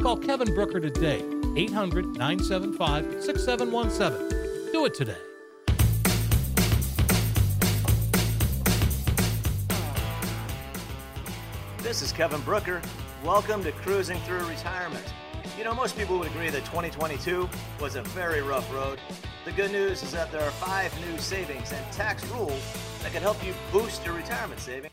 Call Kevin Brooker today, 800 975 6717. Do it today. This is Kevin Brooker. Welcome to Cruising Through Retirement. You know, most people would agree that 2022 was a very rough road. The good news is that there are five new savings and tax rules that can help you boost your retirement savings.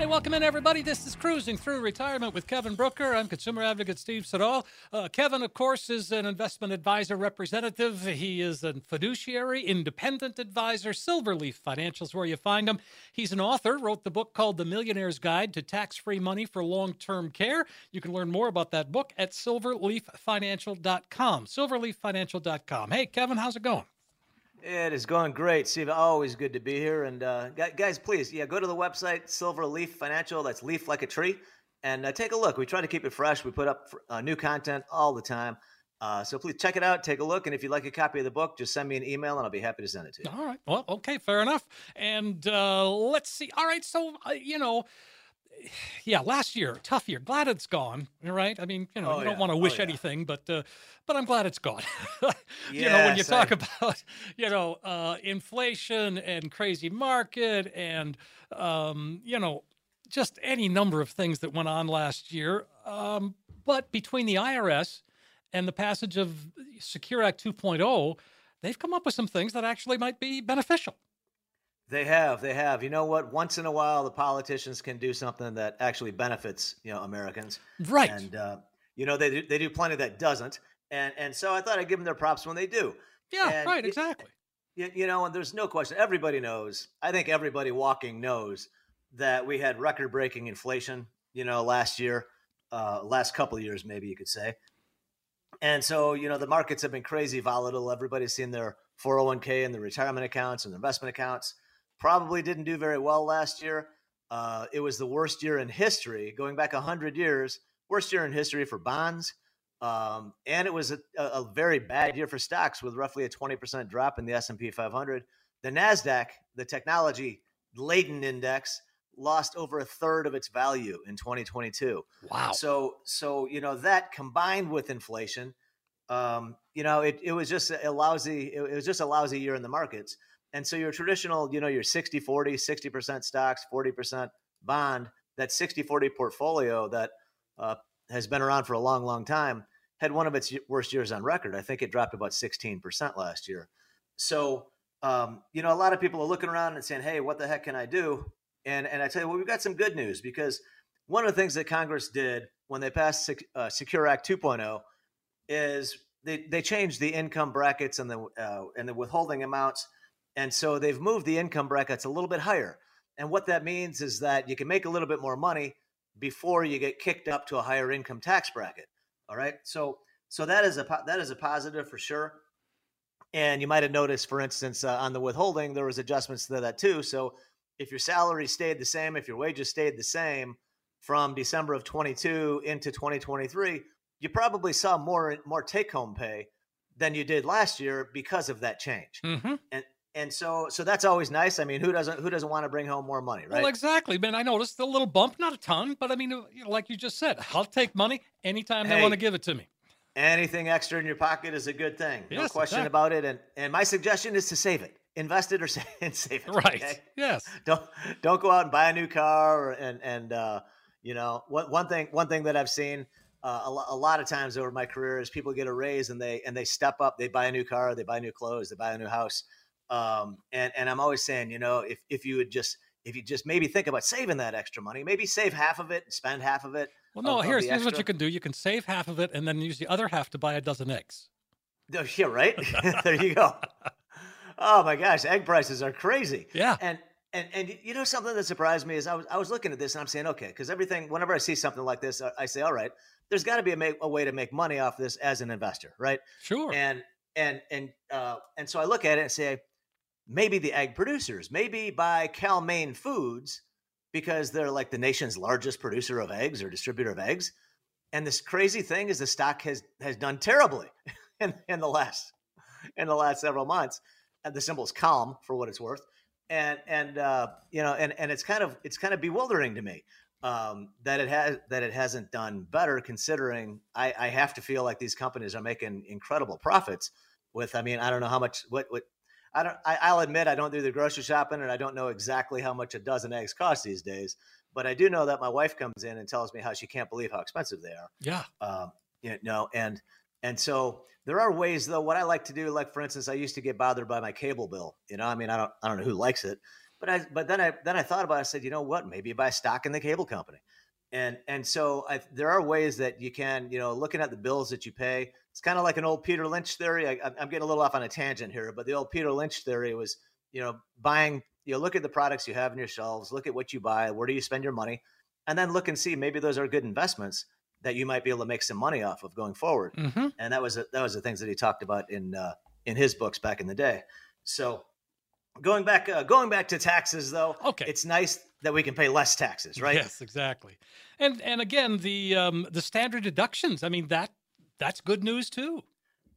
Hey, welcome in, everybody. This is Cruising Through Retirement with Kevin Brooker. I'm consumer advocate Steve Siddall. Uh, Kevin, of course, is an investment advisor representative. He is a fiduciary, independent advisor. Silverleaf Financials, where you find him. He's an author, wrote the book called The Millionaire's Guide to Tax Free Money for Long Term Care. You can learn more about that book at silverleaffinancial.com. Silverleaffinancial.com. Hey, Kevin, how's it going? It is going great, Steve. Always good to be here. And uh, guys, please, yeah, go to the website Silverleaf Financial. That's leaf like a tree, and uh, take a look. We try to keep it fresh. We put up uh, new content all the time. Uh, so please check it out, take a look, and if you'd like a copy of the book, just send me an email, and I'll be happy to send it to you. All right. Well, okay, fair enough. And uh, let's see. All right. So uh, you know yeah, last year, tough year. Glad it's gone. Right? I mean, you know, Oh, you don't yeah. want to Oh, wish yeah. anything, but uh, but I'm glad it's gone. you know, when you Yes, talk I- about you know uh, inflation and crazy market and um, you know just any number of things that went on last year. Um, but between the IRS and the passage of Secure Act 2.0, they've come up with some things that actually might be beneficial. They have, they have. You know what? Once in a while, the politicians can do something that actually benefits, you know, Americans. Right. And uh, you know, they do, they do plenty that doesn't. And and so I thought I'd give them their props when they do. yeah, and right, it- exactly. You, you know, and there's no question. Everybody knows. I think everybody walking knows that we had record-breaking inflation. You know, last year, uh, last couple of years, maybe you could say. And so, you know, the markets have been crazy volatile. Everybody's seen their 401k and their retirement accounts and their investment accounts. Probably didn't do very well last year. Uh, it was the worst year in history, going back 100 years, worst year in history for bonds. Um, and it was a, a very bad year for stocks with roughly a 20% drop in the S&P 500. The NASDAQ, the technology laden index, lost over a third of its value in 2022. Wow. So, so you know that combined with inflation, um, you know, it, it was just a lousy. It was just a lousy year in the markets. And so your traditional, you know, your 60 40, 60% stocks, 40% bond, that 60 40 portfolio that uh, has been around for a long, long time had one of its worst years on record. I think it dropped about 16% last year. So, um, you know, a lot of people are looking around and saying, hey, what the heck can I do? And, and I tell you, well, we've got some good news because one of the things that Congress did when they passed Sec- uh, Secure Act 2.0 is they, they changed the income brackets and the uh, and the withholding amounts, and so they've moved the income brackets a little bit higher. And what that means is that you can make a little bit more money before you get kicked up to a higher income tax bracket. All right, so so that is a that is a positive for sure. And you might have noticed, for instance, uh, on the withholding, there was adjustments to that too. So if your salary stayed the same, if your wages stayed the same, from December of 22 into 2023, you probably saw more more take home pay than you did last year because of that change. Mm-hmm. And and so so that's always nice. I mean, who doesn't who doesn't want to bring home more money, right? Well, exactly, man. I noticed a little bump, not a ton, but I mean, uh, you know, like you just said, I'll take money anytime they want to give it to me. Anything extra in your pocket is a good thing. no question exactly. about it. And and my suggestion is to save it, invest it or sa- and save it. Right. okay? Yes. Don't don't go out and buy a new car or, and and uh, you know one one thing one thing that I've seen. Uh, a, a lot of times over my career is people get a raise and they and they step up they buy a new car they buy new clothes they buy a new house um, and and I'm always saying you know if if you would just if you just maybe think about saving that extra money maybe save half of it and spend half of it Well, no. of- of here's the here's what you can do. You can save half of it and then use the other half to buy a dozen eggs. Yeah right there you go oh my gosh egg prices are crazy Yeah. and and and you know something that surprised me is I was I was looking at this and I'm saying okay because everything whenever I see something like this I, I say all right there's got to be a, make, a way to make money off this as an investor right Sure. and and and uh, and so I look at it and say maybe the egg producers maybe by Cal-Maine Foods because they're like the nation's largest producer of eggs or distributor of eggs. And this crazy thing is the stock has has done terribly in, in the last in the last several months. And the symbol is calm for what it's worth. And and uh, you know and and it's kind of it's kind of bewildering to me um, that it has that it hasn't done better considering I, I have to feel like these companies are making incredible profits with I mean I don't know how much what what I don't I, I'll admit I don't do the grocery shopping and I don't know exactly how much a dozen eggs cost these days but I do know that my wife comes in and tells me how she can't believe how expensive they are yeah. um, you know, and and so there are ways though. What I like to do, like for instance, I used to get bothered by my cable bill. You know, I mean, I don't I don't know who likes it, but I but then I then I thought about. it. I said, you know what? Maybe buy stock in the cable company, and and so I, there are ways that you can, you know, looking at the bills that you pay. It's kind of like an old Peter Lynch theory. I, I'm- I'm getting a little off on a tangent here, but the old Peter Lynch theory was, you know, buying. You know, look at the products you have in your shelves. Look at what you buy. Where do you spend your money? And then look and see maybe those are good investments that you might be able to make some money off of going forward. Mm-hmm. And that was a, that was the things that he talked about in uh, in his books back in the day. So going back uh, going back to taxes though, Okay. it's nice that we can pay less taxes, right? Yes, exactly. And and again, the um, the standard deductions. I mean that that's good news too.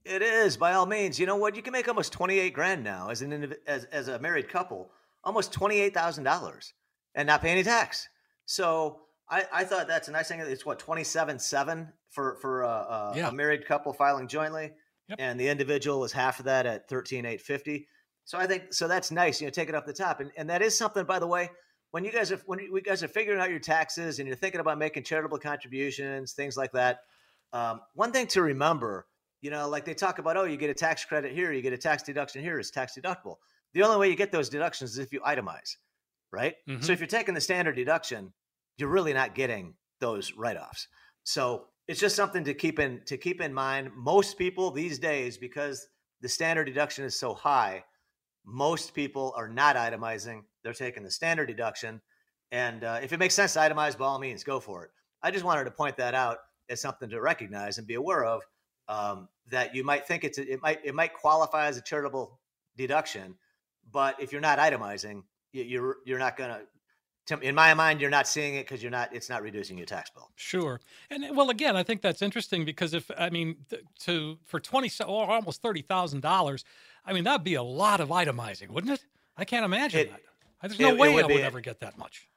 It is by all means. You know what? You can make almost twenty eight grand now as an as as a married couple, almost twenty eight thousand dollars, and not pay any tax. So I, I thought that's a nice thing. It's what twenty seven seven for for a, a, Yeah. a married couple filing jointly, Yep. and the individual is half of that at thirteen eight fifty. So I think so that's nice. You know, take it off the top, and and that is something. By the way, when you guys are when you guys are figuring out your taxes and you're thinking about making charitable contributions, things like that. Um, one thing to remember you know, like they talk about, oh, you get a tax credit here, you get a tax deduction here, it's tax deductible. The only way you get those deductions is if you itemize, right? Mhm. So if you're taking the standard deduction, you're really not getting those write-offs. So it's just something to keep in to keep in mind. Most people these days, because the standard deduction is so high, most people are not itemizing. They're taking the standard deduction. And uh, if it makes sense to itemize, by all means, go for it. I just wanted to point that out as something to recognize and be aware of um, that you might think it's a, it might it might qualify as a charitable deduction, but if you're not itemizing, you, you're you're not gonna. In my mind, you're not seeing it because you're not. It's not reducing your tax bill. Sure. And well, again, I think that's interesting because if I mean to for twenty or almost thirty thousand dollars, I mean that'd be a lot of itemizing, wouldn't it? I can't imagine It- that. There's no it- it way would I would be. ever get that much.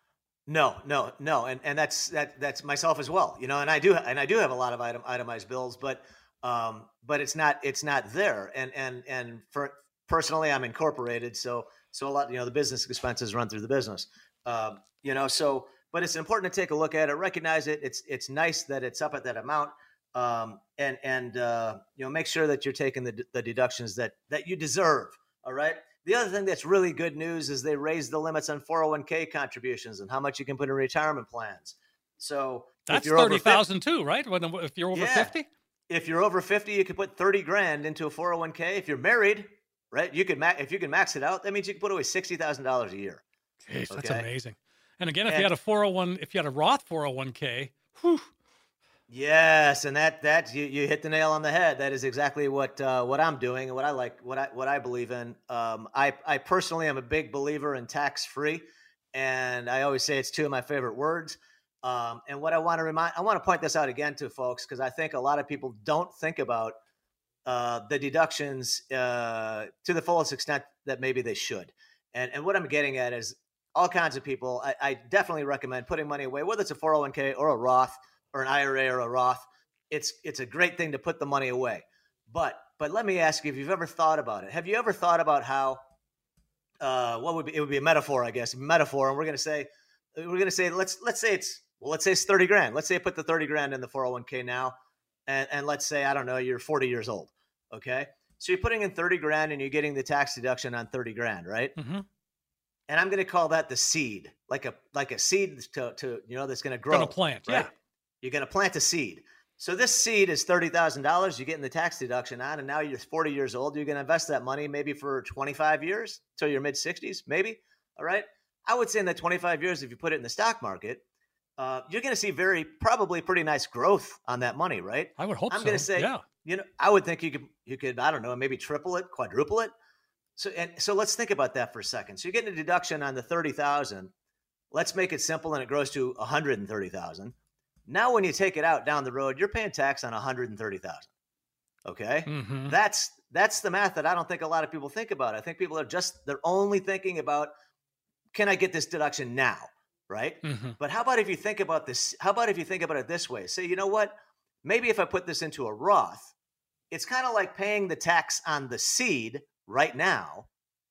No, no, no, and and that's that that's myself as well. You know, and I do and I do have a lot of item itemized bills, but um, but it's not it's not there. And and and for personally, I'm incorporated, so so a lot you know the business expenses run through the business. Um, you know, so but it's important to take a look at it, recognize it. It's it's nice that it's up at that amount, um, and and uh, you know make sure that you're taking the the deductions that that you deserve. All right. The other thing that's really good news is they raised the limits on 401k contributions and how much you can put in retirement plans. So That's thirty 50 thousand too, right? When, if you're over Yeah. fifty. if you're over 50, you could put 30 grand into a 401k. If you're married, right, you could ma- if you can max it out, that means you can put away $60,000 a year. Jeez, that's amazing. And again, if you had a four hundred one, if you had a Roth four hundred one k, whew, Yes, and that that you, you hit the nail on the head. That is exactly what uh, what I'm doing and what I like, what I what I believe in. Um, I I personally am a big believer in tax free, and I always say it's two of my favorite words. Um, and what I want to remind, I want to point this out again to folks because I think a lot of people don't think about uh, the deductions uh, to the fullest extent that maybe they should. And and what I'm getting at is all kinds of people. I, I definitely recommend putting money away, whether it's a 401k or a Roth or an IRA or a Roth. It's it's a great thing to put the money away. But but let me ask you if you've ever thought about it. Have you ever thought about how uh, what would be it would be a metaphor, I guess, metaphor, and we're gonna say we're gonna say let's let's say it's well, let's say it's 30 grand. Let's say I put the 30 grand in the 401k now, and, and let's say I don't know, you're 40 years old. Okay. So you're putting in 30 grand and you're getting the tax deduction on 30 grand, right? Mm-hmm. And I'm going to call that the seed, like a like a seed to, to you know that's going to grow. To plant, right? yeah. You're going to plant a seed. So this seed is thirty thousand dollars. You're getting the tax deduction on, and now you're 40 years old. You're going to invest that money maybe for 25 years till your mid 60s, maybe. All right. I would say in that 25 years, if you put it in the stock market, uh, you're going to see very probably pretty nice growth on that money, right? I would hope. I'm so. going to say, yeah. You know, I would think you could you could I don't know maybe triple it, quadruple it. So and so let's think about that for a second. So you're getting a deduction on the thirty thousand. Let's make it simple, and it grows to one hundred and thirty thousand. Now, when you take it out down the road, you're paying tax on one hundred and thirty thousand. Okay, Mm-hmm. that's that's the math that I don't think a lot of people think about. I think people are just they're only thinking about can I get this deduction now, right? Mm-hmm. But how about if you think about this? How about if you think about it this way? Say, you know what? Maybe if I put this into a Roth, it's kind of like paying the tax on the seed right now,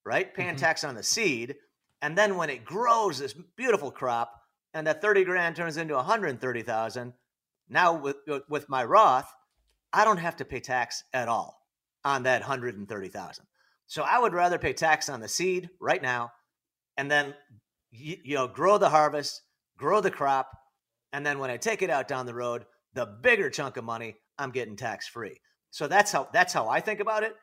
right? Paying Mhm. tax on the seed. And then when it grows this beautiful crop and that 30 grand turns into 130,000, now with with my Roth, I don't have to pay tax at all on that 130,000. So I would rather pay tax on the seed right now and then you, know grow the harvest, grow the crop, and then when I take it out down the road, the bigger chunk of money I'm getting tax free. So that's how that's how I think about it.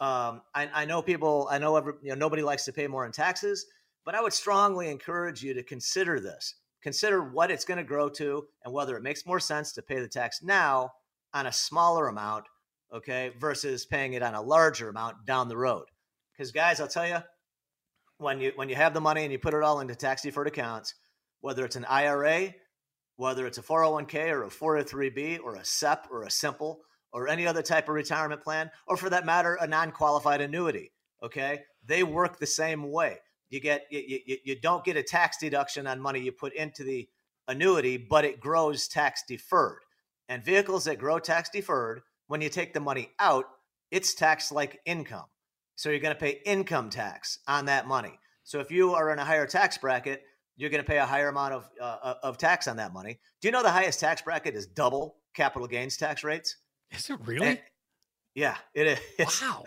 Um, I, I know people, I know every, you know nobody likes to pay more in taxes, but I would strongly encourage you to consider this. Consider what it's going to grow to, and whether it makes more sense to pay the tax now on a smaller amount, okay, versus paying it on a larger amount down the road. Because guys, I'll tell you, when you when you have the money and you put it all into tax deferred accounts, whether it's an IRA, whether it's a 401k or a 403b or a SEP or a simple or any other type of retirement plan, or for that matter, a non-qualified annuity. Okay, they work the same way. You get you, you, you don't get a tax deduction on money you put into the annuity, but it grows tax deferred. And vehicles that grow tax deferred, when you take the money out, it's taxed like income. So you're going to pay income tax on that money. So if you are in a higher tax bracket, you're going to pay a higher amount of uh, of tax on that money. Do you know the highest tax bracket is double capital gains tax rates? Is it really? And- yeah, it is. wow.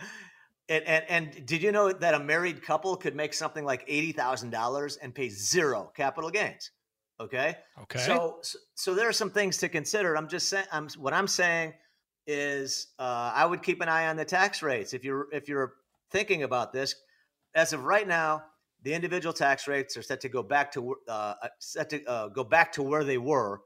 And, and and did you know that a married couple could make something like eighty thousand dollars and pay zero capital gains? Okay. Okay. So, so so there are some things to consider. I'm just saying. I'm what I'm saying is uh, I would keep an eye on the tax rates if you're if you're thinking about this. As of right now, the individual tax rates are set to go back to uh, set to uh, go back to where they were.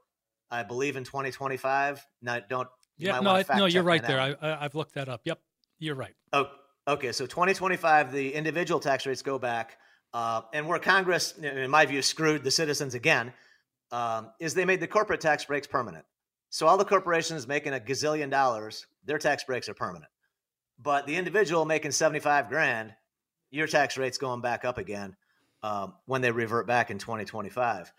I believe in 2025. Now, don't yeah. No. I, no. You're right there. I, I've looked that up. Yep. You're right. Oh, okay. So 2025, the individual tax rates go back, uh, and where Congress, in my view, screwed the citizens again, um, is they made the corporate tax breaks permanent. So all the corporations making a gazillion dollars, their tax breaks are permanent. But the individual making 75 grand, your tax rate's going back up again um, when they revert back in 2025.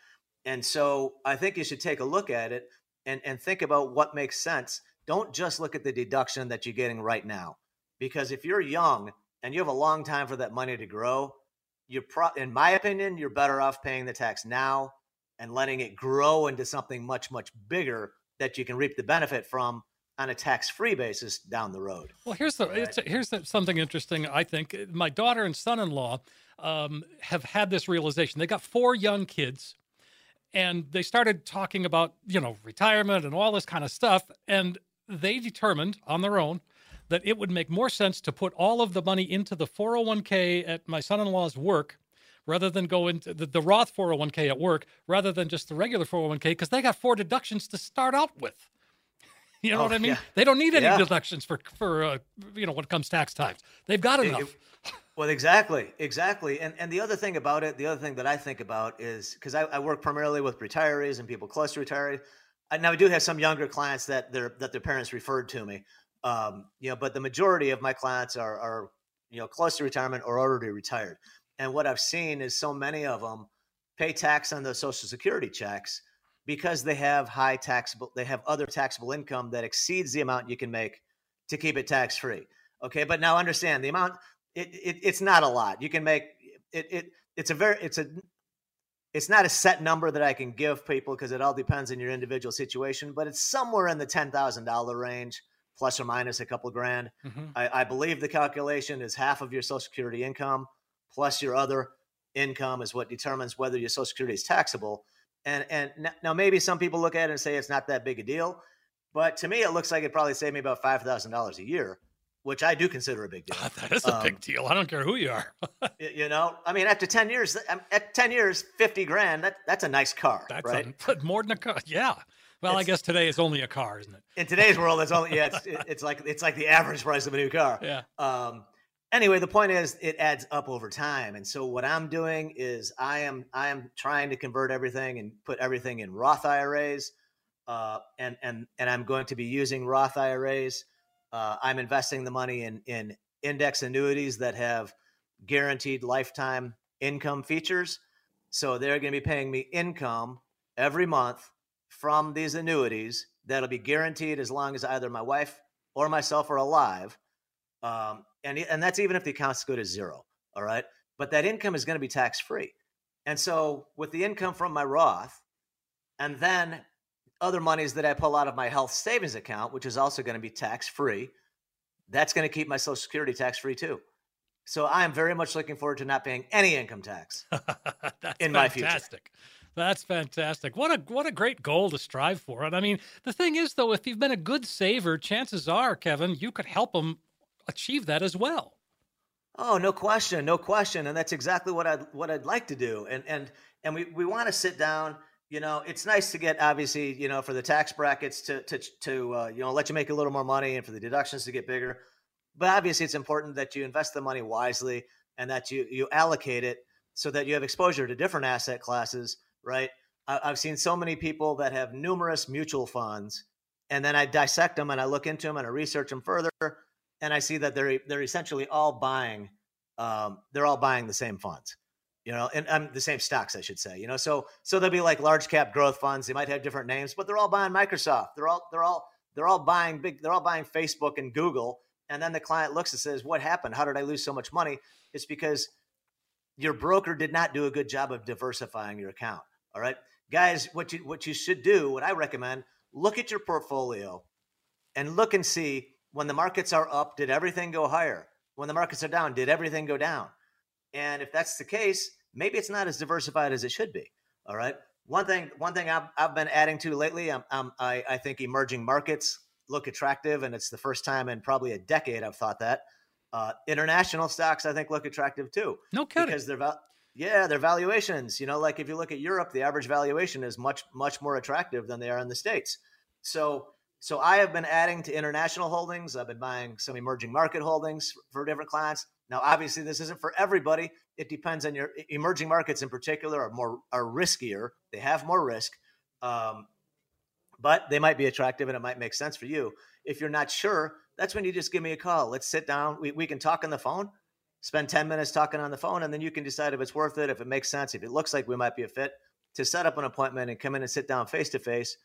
And so I think you should take a look at it and, and think about what makes sense. Don't just look at the deduction that you're getting right now. Because if you're young and you have a long time for that money to grow, you're pro- in my opinion, you're better off paying the tax now and letting it grow into something much, much bigger that you can reap the benefit from on a tax-free basis down the road. Well, here's the Right. it's, here's the, something interesting. I think my daughter and son-in-law um, have had this realization. They got four young kids, and they started talking about you know retirement and all this kind of stuff. And they determined on their own that it would make more sense to put all of the money into the 401k at my son-in-law's work rather than go into the, the Roth 401k at work rather than just the regular 401k because they got four deductions to start out with. You know Oh, what I mean? yeah. They don't need any Yeah. deductions for for uh, you know when it comes tax times. They've got It- enough. it- well, exactly, exactly. And and the other thing about it, the other thing that I think about is because I, I work primarily with retirees and people close to retiree. I, now I do have some younger clients that their that their parents referred to me. Um, you know, but the majority of my clients are are you know close to retirement or already retired. And what I've seen is so many of them pay tax on those Social Security checks because they have high taxable, they have other taxable income that exceeds the amount you can make to keep it tax free. Okay, but now understand the amount. It, it it's not a lot. You can make it. It it's a very it's a it's not a set number that I can give people because it all depends on your individual situation. But it's somewhere in the ten thousand dollar range, plus or minus a couple grand. Mhm. I, I believe the calculation is half of your Social Security income plus your other income is what determines whether your Social Security is taxable. And and now maybe some people look at it and say it's not that big a deal, but to me it looks like it probably saved me about five thousand dollars a year, which I do consider a big deal. that is a Um, big deal. I don't care who you are. You know, I mean, after ten years, um, at ten years, fifty grand that that's a nice car, That's right? a, more than a car. Yeah. Well, I guess today it's only a car, isn't it? In today's world, it's only yeah, it's, it- it's like it's like the average price of a new car. Yeah. um anyway the point is it adds up over time and so what i'm doing is i am i am trying to convert everything and put everything in roth iras uh, and and and i'm going to be using roth iras uh, i'm investing the money in in index annuities that have guaranteed lifetime income features so they're going to be paying me income every month from these annuities that'll be guaranteed as long as either my wife or myself are alive um, and and that's even if the accounts go to zero. All right, but that income is going to be tax free, and so with the income from my Roth, and then other monies that I pull out of my health savings account, which is also going to be tax free, that's going to keep my Social Security tax free too. So I am very much looking forward to not paying any income tax. In my future. That's fantastic. What a what a great goal to strive for. And I mean, the thing is though, if you've been a good saver, chances are, Kevin, you could help them achieve that as well. Oh, no question, no question, and that's exactly what I'd what I'd like to do. And and and we we want to sit down. You know, it's nice to get obviously, you know, for the tax brackets to to to uh, you know let you make a little more money, and for the deductions to get bigger. But obviously, it's important that you invest the money wisely and that you you allocate it so that you have exposure to different asset classes. Right? I, I've seen so many people that have numerous mutual funds, and then I dissect them and I look into them and I research them further and I see that they're they're essentially all buying um, they're all buying the same funds, you know, and um, the same stocks, I should say, you know. So so they'll be like large cap growth funds. They might have different names, but they're all buying Microsoft. They're all they're all they're all buying big. They're all buying Facebook and Google. And then the client looks and says, "What happened? How did I lose so much money?" It's because your broker did not do a good job of diversifying your account. All right, guys, what you what you should do, what I recommend, look at your portfolio and look and see when the markets are up, did everything go higher? When the markets are down, did everything go down? And if that's the case, maybe it's not as diversified as it should be. All right. One thing, one thing I've, I've been adding to lately, I'm, I'm, I, I think emerging markets look attractive, and it's the first time in probably a decade I've thought that. Uh, international stocks, I think, look attractive too No kidding. because their val- yeah their valuations you know like if you look at europe the average valuation is much much more attractive than they are in the states. So so i have been adding to international holdings. I've been buying some emerging market holdings for different clients. Now obviously this isn't for everybody. It depends on your emerging markets in particular are more are riskier. They have more risk um, but they might be attractive and it might make sense for you. If you're not sure that's when you just give me a call. Let's sit down. We, we can talk on the phone spend 10 minutes talking on the phone and then you can decide if it's worth it if it makes sense if it looks like we might be a fit to set up an appointment and come in and sit down face to face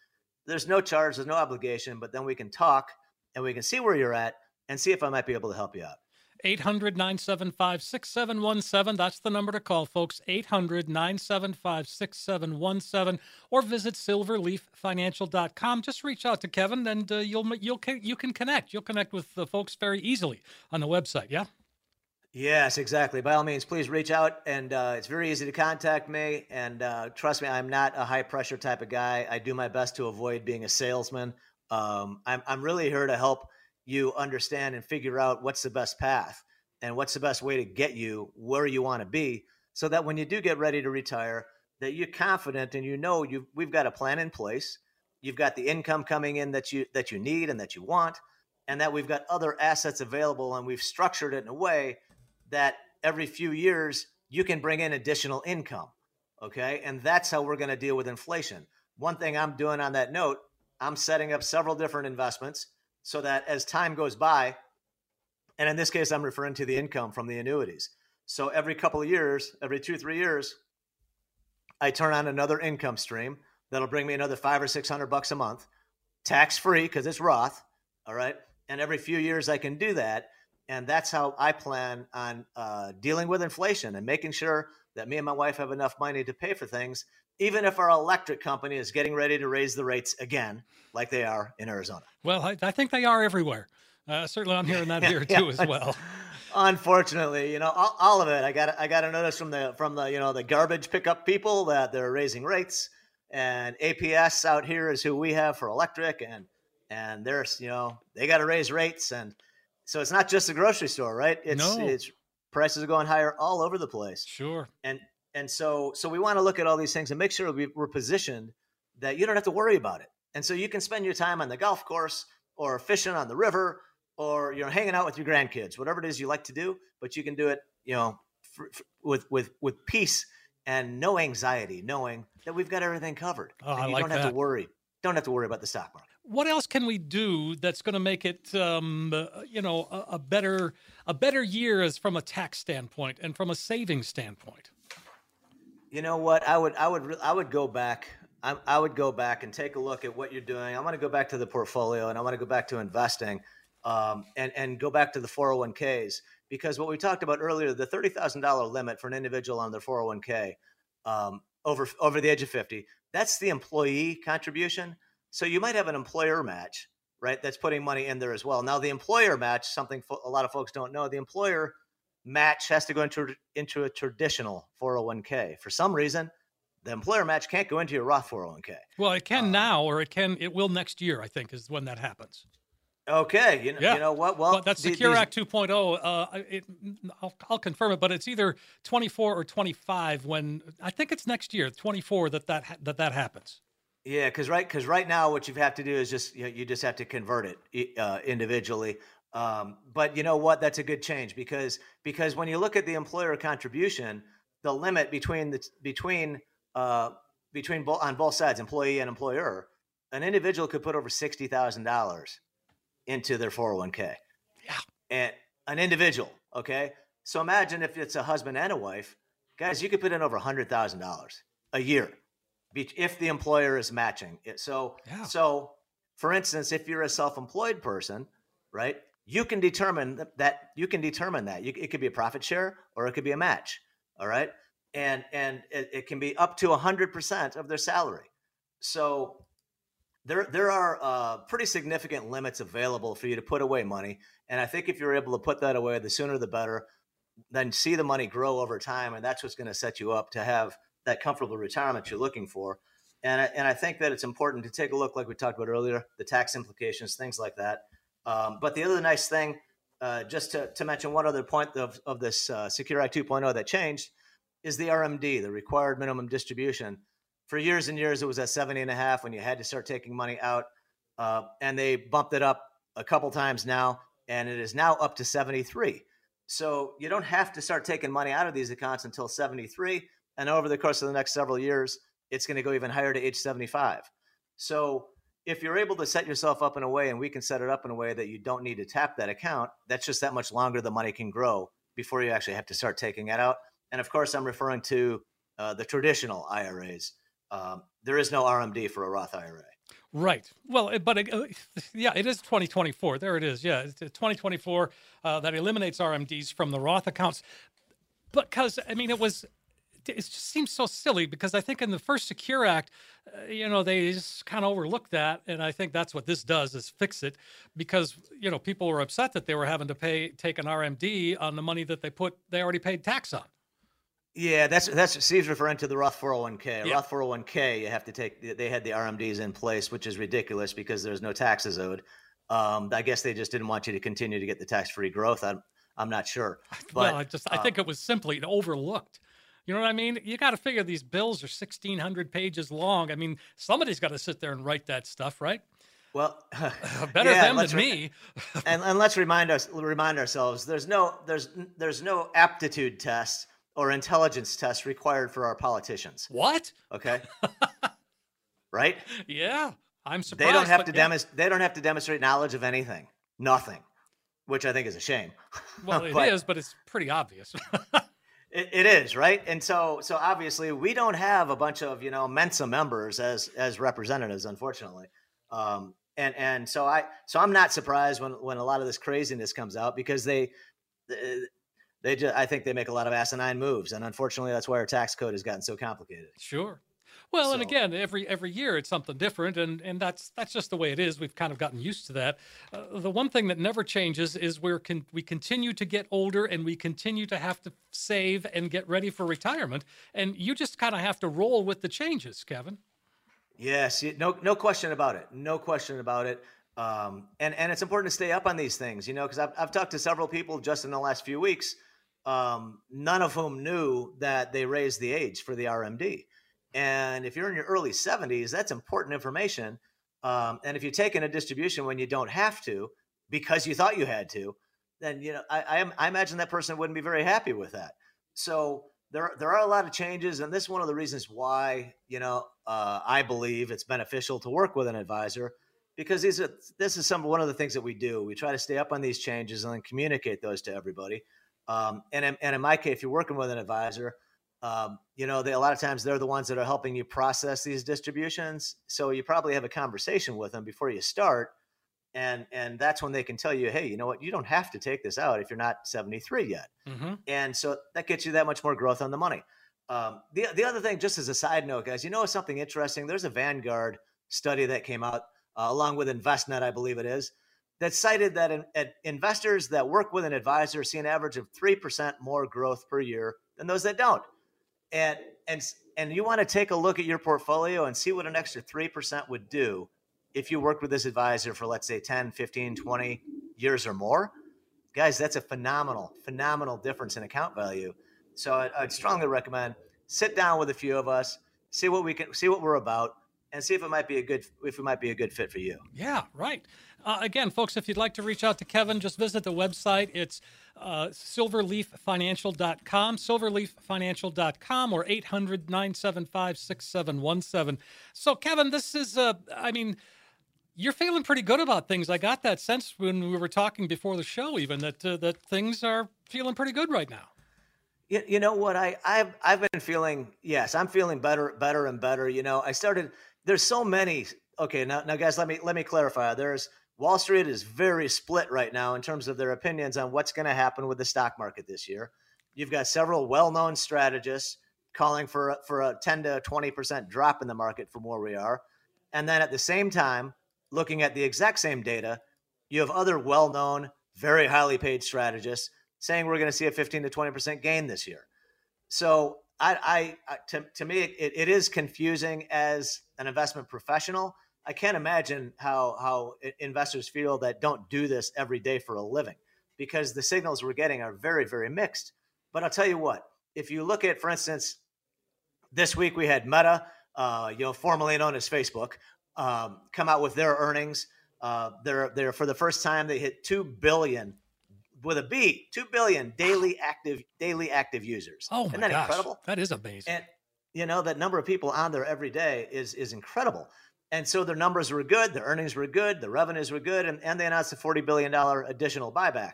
there's no charge there's no obligation but then we can talk and we can see where you're at and see if i might be able to help you out 800 975 6717. That's the number to call, folks. 800 975 6717. Or visit silverleaffinancial.com. Just reach out to Kevin and uh, you'll, you'll, you can connect. You'll connect with the folks very easily on the website. Yeah. Yes, exactly. By all means, please reach out, and uh, it's very easy to contact me. And uh, trust me, I'm not a high pressure type of guy. I do my best to avoid being a salesman. Um, I'm I'm really here to help you understand and figure out what's the best path and what's the best way to get you where you want to be, so that when you do get ready to retire, that you're confident and you know you we've got a plan in place. you've got the income coming in that you that you need and that you want, and that we've got other assets available, and we've structured it in a way that every few years you can bring in additional income. Okay, and that's how we're going to deal with inflation. One thing I'm doing on that note, I'm setting up several different investments so that as time goes by, and in this case, I'm referring to the income from the annuities. So every couple of years, every two, three years, I turn on another income stream that'll bring me another five or 600 bucks a month, tax free because it's Roth. All right. And every few years I can do that. And that's how I plan on uh, dealing with inflation and making sure that me and my wife have enough money to pay for things, even if our electric company is getting ready to raise the rates again, like they are in Arizona. Well, I, I think they are everywhere. Uh, certainly, I'm hearing that here too as well. Unfortunately, you know, all, all, of it. I got I got a notice from the from the you know the garbage pickup people that they're raising rates, and APS out here is who we have for electric, and and there's you know they got to raise rates, and so it's not just the grocery store, right? It's no. it's prices are going higher all over the place. Sure. And and so so we want to look at all these things and make sure we, we're positioned that you don't have to worry about it, and so you can spend your time on the golf course or fishing on the river or you know hanging out with your grandkids, whatever it is you like to do, but you can do it, you know, for, for, with with with peace and no anxiety, knowing that we've got everything covered. Oh, I you like don't that. have to worry. Don't have to worry about the stock market. What else can we do that's going to make it, um, uh, you know, a, a better a better year as from a tax standpoint and from a savings standpoint? You know what? I would I would I would go back. I, I would go back and take a look at what you're doing. I want to go back to the portfolio and I want to go back to investing um, and and go back to the 401ks because what we talked about earlier, the thirty thousand dollar limit for an individual on their 401k um, over over the age of 50, that's the employee contribution. So you might have an employer match, right? That's putting money in there as well. Now the employer match, something fo- a lot of folks don't know, the employer match has to go into into a traditional 401k. For some reason, the employer match can't go into your Roth 401k. Well, it can Um, now, or it can it will next year. I think is when that happens. Okay, you know, Yeah. you know what? Well, But that's the- Secure these- Act 2.0. Uh, it, I'll, I'll confirm it, but it's either 24 or 25. When I think it's next year, 24 that that that that happens. Yeah, because right, because right now what you have to do is just you, know, you just have to convert it uh, individually. Um, but you know what? That's a good change because because when you look at the employer contribution, the limit between the between uh, between both on both sides, employee and employer, an individual could put over sixty thousand dollars into their four hundred one k. Yeah. and an individual. Okay, so imagine if it's a husband and a wife, guys, you could put in over hundred thousand dollars a year if the employer is matching it. So, Yeah. so for instance, if you're a self-employed person, right, you can determine that, you can determine that you, it could be a profit share or it could be a match. All right, and and it, it can be up to a hundred percent of their salary. So there there are uh, pretty significant limits available for you to put away money, and I think if you're able to put that away, the sooner the better. Then see the money grow over time, and that's what's going to set you up to have that comfortable retirement you're looking for. And I, and I think that it's important to take a look, like we talked about earlier, the tax implications, things like that. Um, but the other nice thing, uh, just to, to mention one other point of, of this uh, Secure Act 2.0 that changed, is the RMD, the required minimum distribution. For years and years, it was at 70 and a half when you had to start taking money out. Uh, and they bumped it up a couple times now, and it is now up to 73. So you don't have to start taking money out of these accounts until 73. And over the course of the next several years, it's going to go even higher to age 75. So if you're able to set yourself up in a way, and we can set it up in a way that you don't need to tap that account, that's just that much longer the money can grow before you actually have to start taking it out. And of course, I'm referring to uh, the traditional IRAs. Um, there is no RMD for a Roth IRA. Right. Well, but uh, yeah, it is 2024. There it is. Yeah, it's 2024 uh, that eliminates RMDs from the Roth accounts. Because I mean, it was. It just seems so silly because I think in the first Secure Act, uh, you know, they just kind of overlooked that, and I think that's what this does is fix it, because you know people were upset that they were having to pay take an RMD on the money that they put they already paid tax on. Yeah, that's that's Steve's referring to the Roth 401k. Yeah. Roth 401k, you have to take. They had the RMDs in place, which is ridiculous because there's no taxes owed. Um, I guess they just didn't want you to continue to get the tax-free growth. I'm I'm not sure, but well, I just I uh, think it was simply overlooked. You know what I mean? You got to figure these bills are 1,600 pages long. I mean, somebody's got to sit there and write that stuff, right? Well, better yeah, them than me. and, and let's remind us remind ourselves: there's no there's there's no aptitude test or intelligence test required for our politicians. What? Okay. right? Yeah, I'm surprised. They don't have to yeah. demonstrate. They don't have to demonstrate knowledge of anything. Nothing, which I think is a shame. Well, it but, is, but it's pretty obvious. It, it is right, and so so obviously we don't have a bunch of you know Mensa members as as representatives, unfortunately. Um, and and so I so I'm not surprised when when a lot of this craziness comes out because they they just I think they make a lot of asinine moves, and unfortunately that's why our tax code has gotten so complicated. Sure. Well, so. and again, every every year it's something different, and and that's that's just the way it is. We've kind of gotten used to that. Uh, the one thing that never changes is we're con- we continue to get older, and we continue to have to save and get ready for retirement, and you just kind of have to roll with the changes, Kevin. Yes, no no question about it. No question about it. Um, and and it's important to stay up on these things, you know, because I've I've talked to several people just in the last few weeks, um, none of whom knew that they raised the age for the RMD. And if you're in your early 70s, that's important information. Um, and if you're taking a distribution when you don't have to because you thought you had to, then you know I, I, I imagine that person wouldn't be very happy with that. So there there are a lot of changes, and this is one of the reasons why you know uh, I believe it's beneficial to work with an advisor because these are, this is some one of the things that we do. We try to stay up on these changes and then communicate those to everybody. Um, and and in my case, if you're working with an advisor, um, you know, they, a lot of times they're the ones that are helping you process these distributions. So you probably have a conversation with them before you start. And, and that's when they can tell you, hey, you know what, you don't have to take this out if you're not 73 yet. Mm-hmm. And so that gets you that much more growth on the money. Um, the, the other thing, just as a side note, guys, you know something interesting? There's a Vanguard study that came out uh, along with Envestnet, I believe it is, that cited that in, investors that work with an advisor see an average of 3% more growth per year than those that don't and and and you want to take a look at your portfolio and see what an extra 3% would do if you worked with this advisor for let's say 10 15 20 years or more. Guys that's a phenomenal phenomenal difference in account value. So I'd, I'd strongly recommend sit down with a few of us see what we can see what we're about and see if it might be a good if it might be a good fit for you. Yeah right. Uh, again, folks, if you'd like to reach out to Kevin, just visit the website. It's uh, silverleaffinancial.com, silverleaffinancial.com, or 800 975 6717. So, Kevin, this is, uh, I mean, you're feeling pretty good about things. I got that sense when we were talking before the show, even that uh, that things are feeling pretty good right now. You, you know what I I've I've been feeling yes I'm feeling better better and better. You know I started there's so many. Okay, now now guys, let me let me clarify. There's Wall Street is very split right now in terms of their opinions on what's going to happen with the stock market this year. You've got several well-known strategists calling for for a 10 to 20% drop in the market from where we are. And then at the same time, looking at the exact same data, you have other well-known, very highly paid strategists saying we're going to see a 15 to 20% gain this year. So I, I to, to me, it, it is confusing as an investment professional I can't imagine how how investors feel that don't do this every day for a living because the signals we're getting are very very mixed. But I'll tell you what, if you look at, for instance, this week we had Meta, uh, you know, formerly known as Facebook, um, come out with their earnings. Uh, they're they're for the first time they hit two billion with a B, two billion daily active daily active users. Oh my Isn't that gosh, incredible? That is amazing. And you know that number of people on there every day is is incredible. And so their numbers were good, their earnings were good, the revenues were good, and, and they announced a $40 billion additional buyback.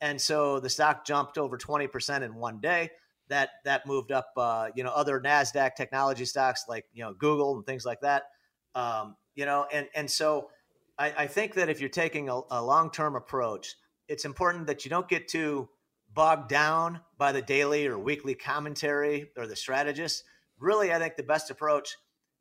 And so the stock jumped over 20% in one day. That that moved up, uh, you know, other Nasdaq technology stocks like you know Google and things like that. Um, you know, and and so I, I think that if you're taking a, a long term approach, it's important that you don't get too bogged down by the daily or weekly commentary or the strategist. Really, I think the best approach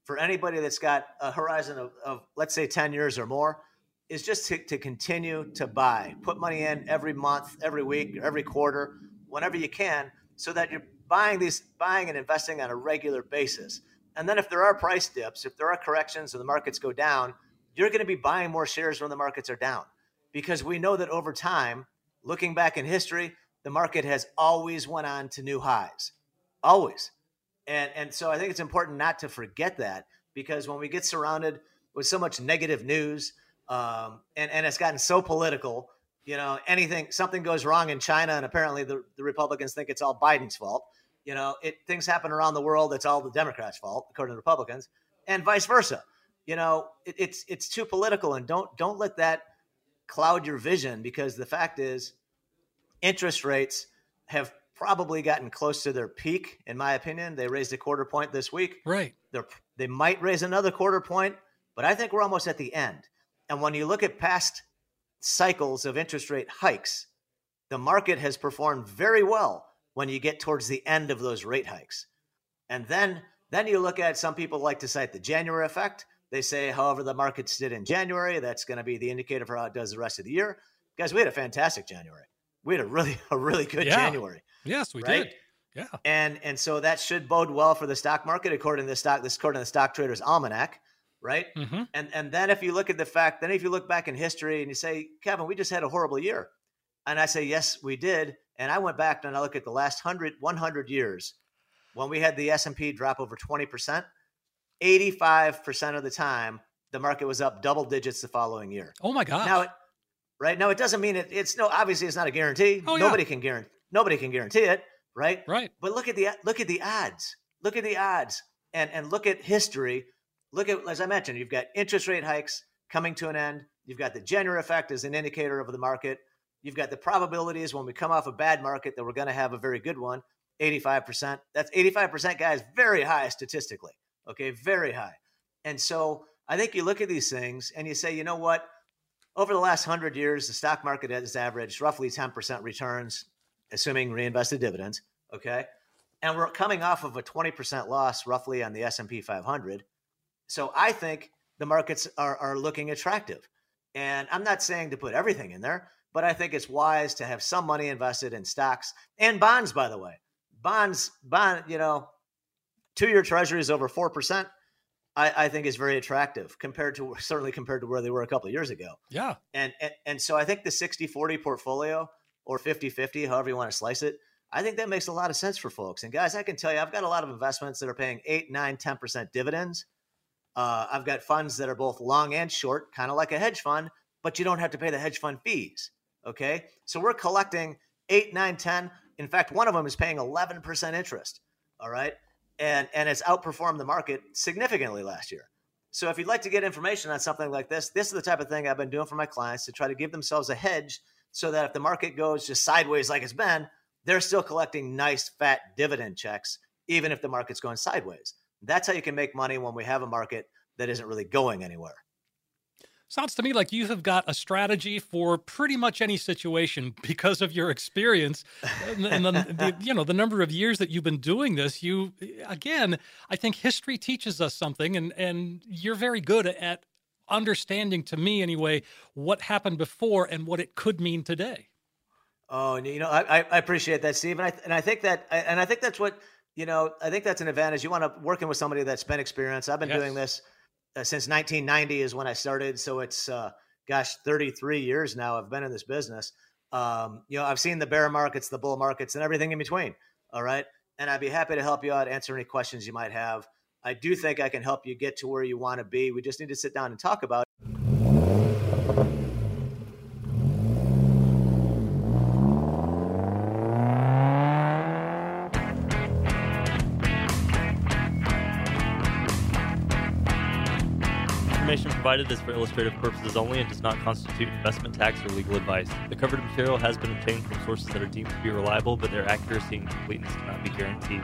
for anybody that's got a horizon of, of let's say 10 years or more is just to, to continue to buy. Put money in every month every week every quarter whenever you can so that you're buying these buying and investing on a regular basis. And then if there are price dips if there are corrections or the markets go down you're going to be buying more shares when the markets are down. Because we know that over time looking back in history the market has always went on to new highs. Always. And and so I think it's important not to forget that because when we get surrounded with so much negative news, um, and and it's gotten so political, you know, anything something goes wrong in China, and apparently the, the Republicans think it's all Biden's fault. You know, it things happen around the world, it's all the Democrats' fault, according to the Republicans, and vice versa. You know, it, it's it's too political, and don't don't let that cloud your vision because the fact is, interest rates have probably gotten close to their peak, in my opinion. They raised a quarter point this week. Right. They're, they might raise another quarter point, but I think we're almost at the end. And when you look at past cycles of interest rate hikes, the market has performed very well when you get towards the end of those rate hikes. And then then you look at some people like to cite the January effect. They say, however, the markets did in January, that's going to be the indicator for how it does the rest of the year. Guys, we had a fantastic January. We had a really a really good Yeah. January. Yes, we Right. did. Yeah. And and so that should bode well for the stock market according to the stock this according to the stock traders almanac, right? hmm And and then if you look at the fact, then if you look back in history and you say, Kevin, we just had a horrible year. And I say, yes, we did. And I went back and I look at the last 100, 100 years when we had the S&P drop over 20%, 85% of the time, the market was up double digits the following year. Oh my gosh. Now, it, right now, it doesn't mean it, it's no, obviously it's not a guarantee. Oh, yeah. nobody can guarantee, nobody can guarantee it. Right. right. But look at the look at the odds. Look at the odds, and and look at history. Look at as I mentioned, you've got interest rate hikes coming to an end. You've got the January effect as an indicator of the market. You've got the probabilities when we come off a bad market that we're going to have a very good one. Eighty-five percent. That's eighty-five percent, guys. Very high statistically. Okay, very high. And so I think you look at these things and you say, you know what? Over the last hundred years, the stock market has averaged roughly ten percent returns, assuming reinvested dividends. Okay, and we're coming off of a 20% loss roughly on the S&P 500. So I think the markets are, are looking attractive. And I'm not saying to put everything in there, but I think it's wise to have some money invested in stocks and bonds, by the way. Bonds, bond, you know, two-year treasuries over 4%, I, I think is very attractive compared to certainly compared to where they were a couple of years ago. Yeah. And, and and so I think the 60-40 portfolio or 50-50, however you want to slice it, I think that makes a lot of sense for folks. And guys, I can tell you, I've got a lot of investments that are paying 8, 9, 10% dividends. Uh, I've got funds that are both long and short, kind of like a hedge fund, but you don't have to pay the hedge fund fees. Okay. So we're collecting 8, 9, 10. In fact, one of them is paying 11% interest. All right. And, and it's outperformed the market significantly last year. So if you'd like to get information on something like this, this is the type of thing I've been doing for my clients to try to give themselves a hedge so that if the market goes just sideways like it's been, they're still collecting nice fat dividend checks, even if the market's going sideways. That's how you can make money when we have a market that isn't really going anywhere. Sounds to me like you have got a strategy for pretty much any situation because of your experience and, the, the, you know the number of years that you've been doing this. You again, I think history teaches us something, and and you're very good at understanding, to me anyway, what happened before and what it could mean today. Oh, you know, I, I appreciate that, Steve, and I and I think that and I think that's what you know. I think that's an advantage. You want to working with somebody that's been experienced. I've been Yes. doing this uh, since 1990 is when I started, so it's uh, gosh, 33 years now. I've been in this business. Um, you know, I've seen the bear markets, the bull markets, and everything in between. All right, and I'd be happy to help you out, answer any questions you might have. I do think I can help you get to where you want to be. We just need to sit down and talk about. It. information provided is for illustrative purposes only and does not constitute investment tax or legal advice. The covered material has been obtained from sources that are deemed to be reliable, but their accuracy and completeness cannot be guaranteed.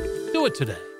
Do it today.